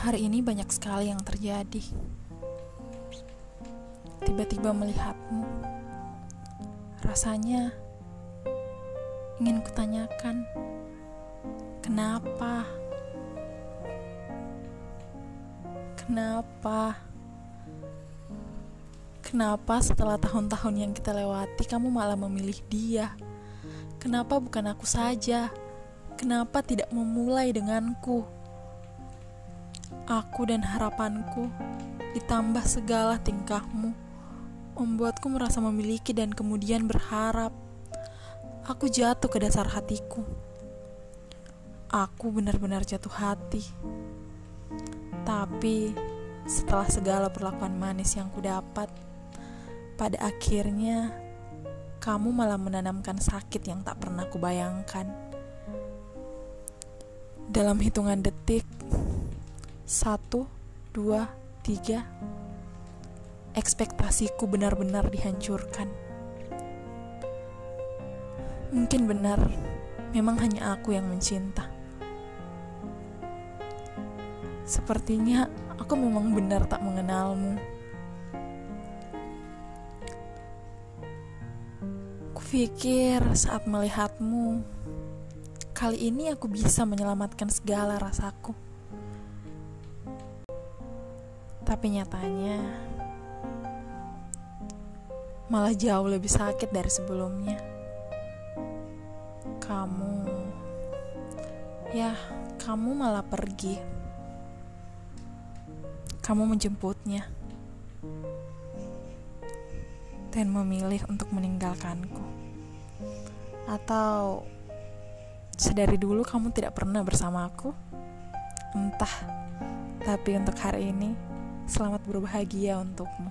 Hari ini banyak sekali yang terjadi. Tiba-tiba melihatmu, rasanya ingin kutanyakan, kenapa? Kenapa? Kenapa setelah tahun-tahun yang kita lewati, kamu malah memilih dia? Kenapa bukan aku saja? Kenapa tidak memulai denganku? Aku dan harapanku, ditambah segala tingkahmu, membuatku merasa memiliki dan kemudian berharap. Aku jatuh ke dasar hatiku. Aku benar-benar jatuh hati. Tapi setelah segala perlakuan manis yang kudapat, pada akhirnya kamu malah menanamkan sakit yang tak pernah kubayangkan. Dalam hitungan detik, satu, dua, tiga, ekspektasiku benar-benar dihancurkan. Mungkin benar, memang hanya aku yang mencinta. Sepertinya aku memang benar tak mengenalmu. Kupikir saat melihatmu, kali ini aku bisa menyelamatkan segala rasaku. Tapi nyatanya, malah jauh lebih sakit dari sebelumnya. Kamu, ya, kamu malah pergi. Kamu menjemputnya dan memilih untuk meninggalkanku, atau sedari dulu kamu tidak pernah bersamaku, entah. Tapi untuk hari ini, selamat berbahagia untukmu.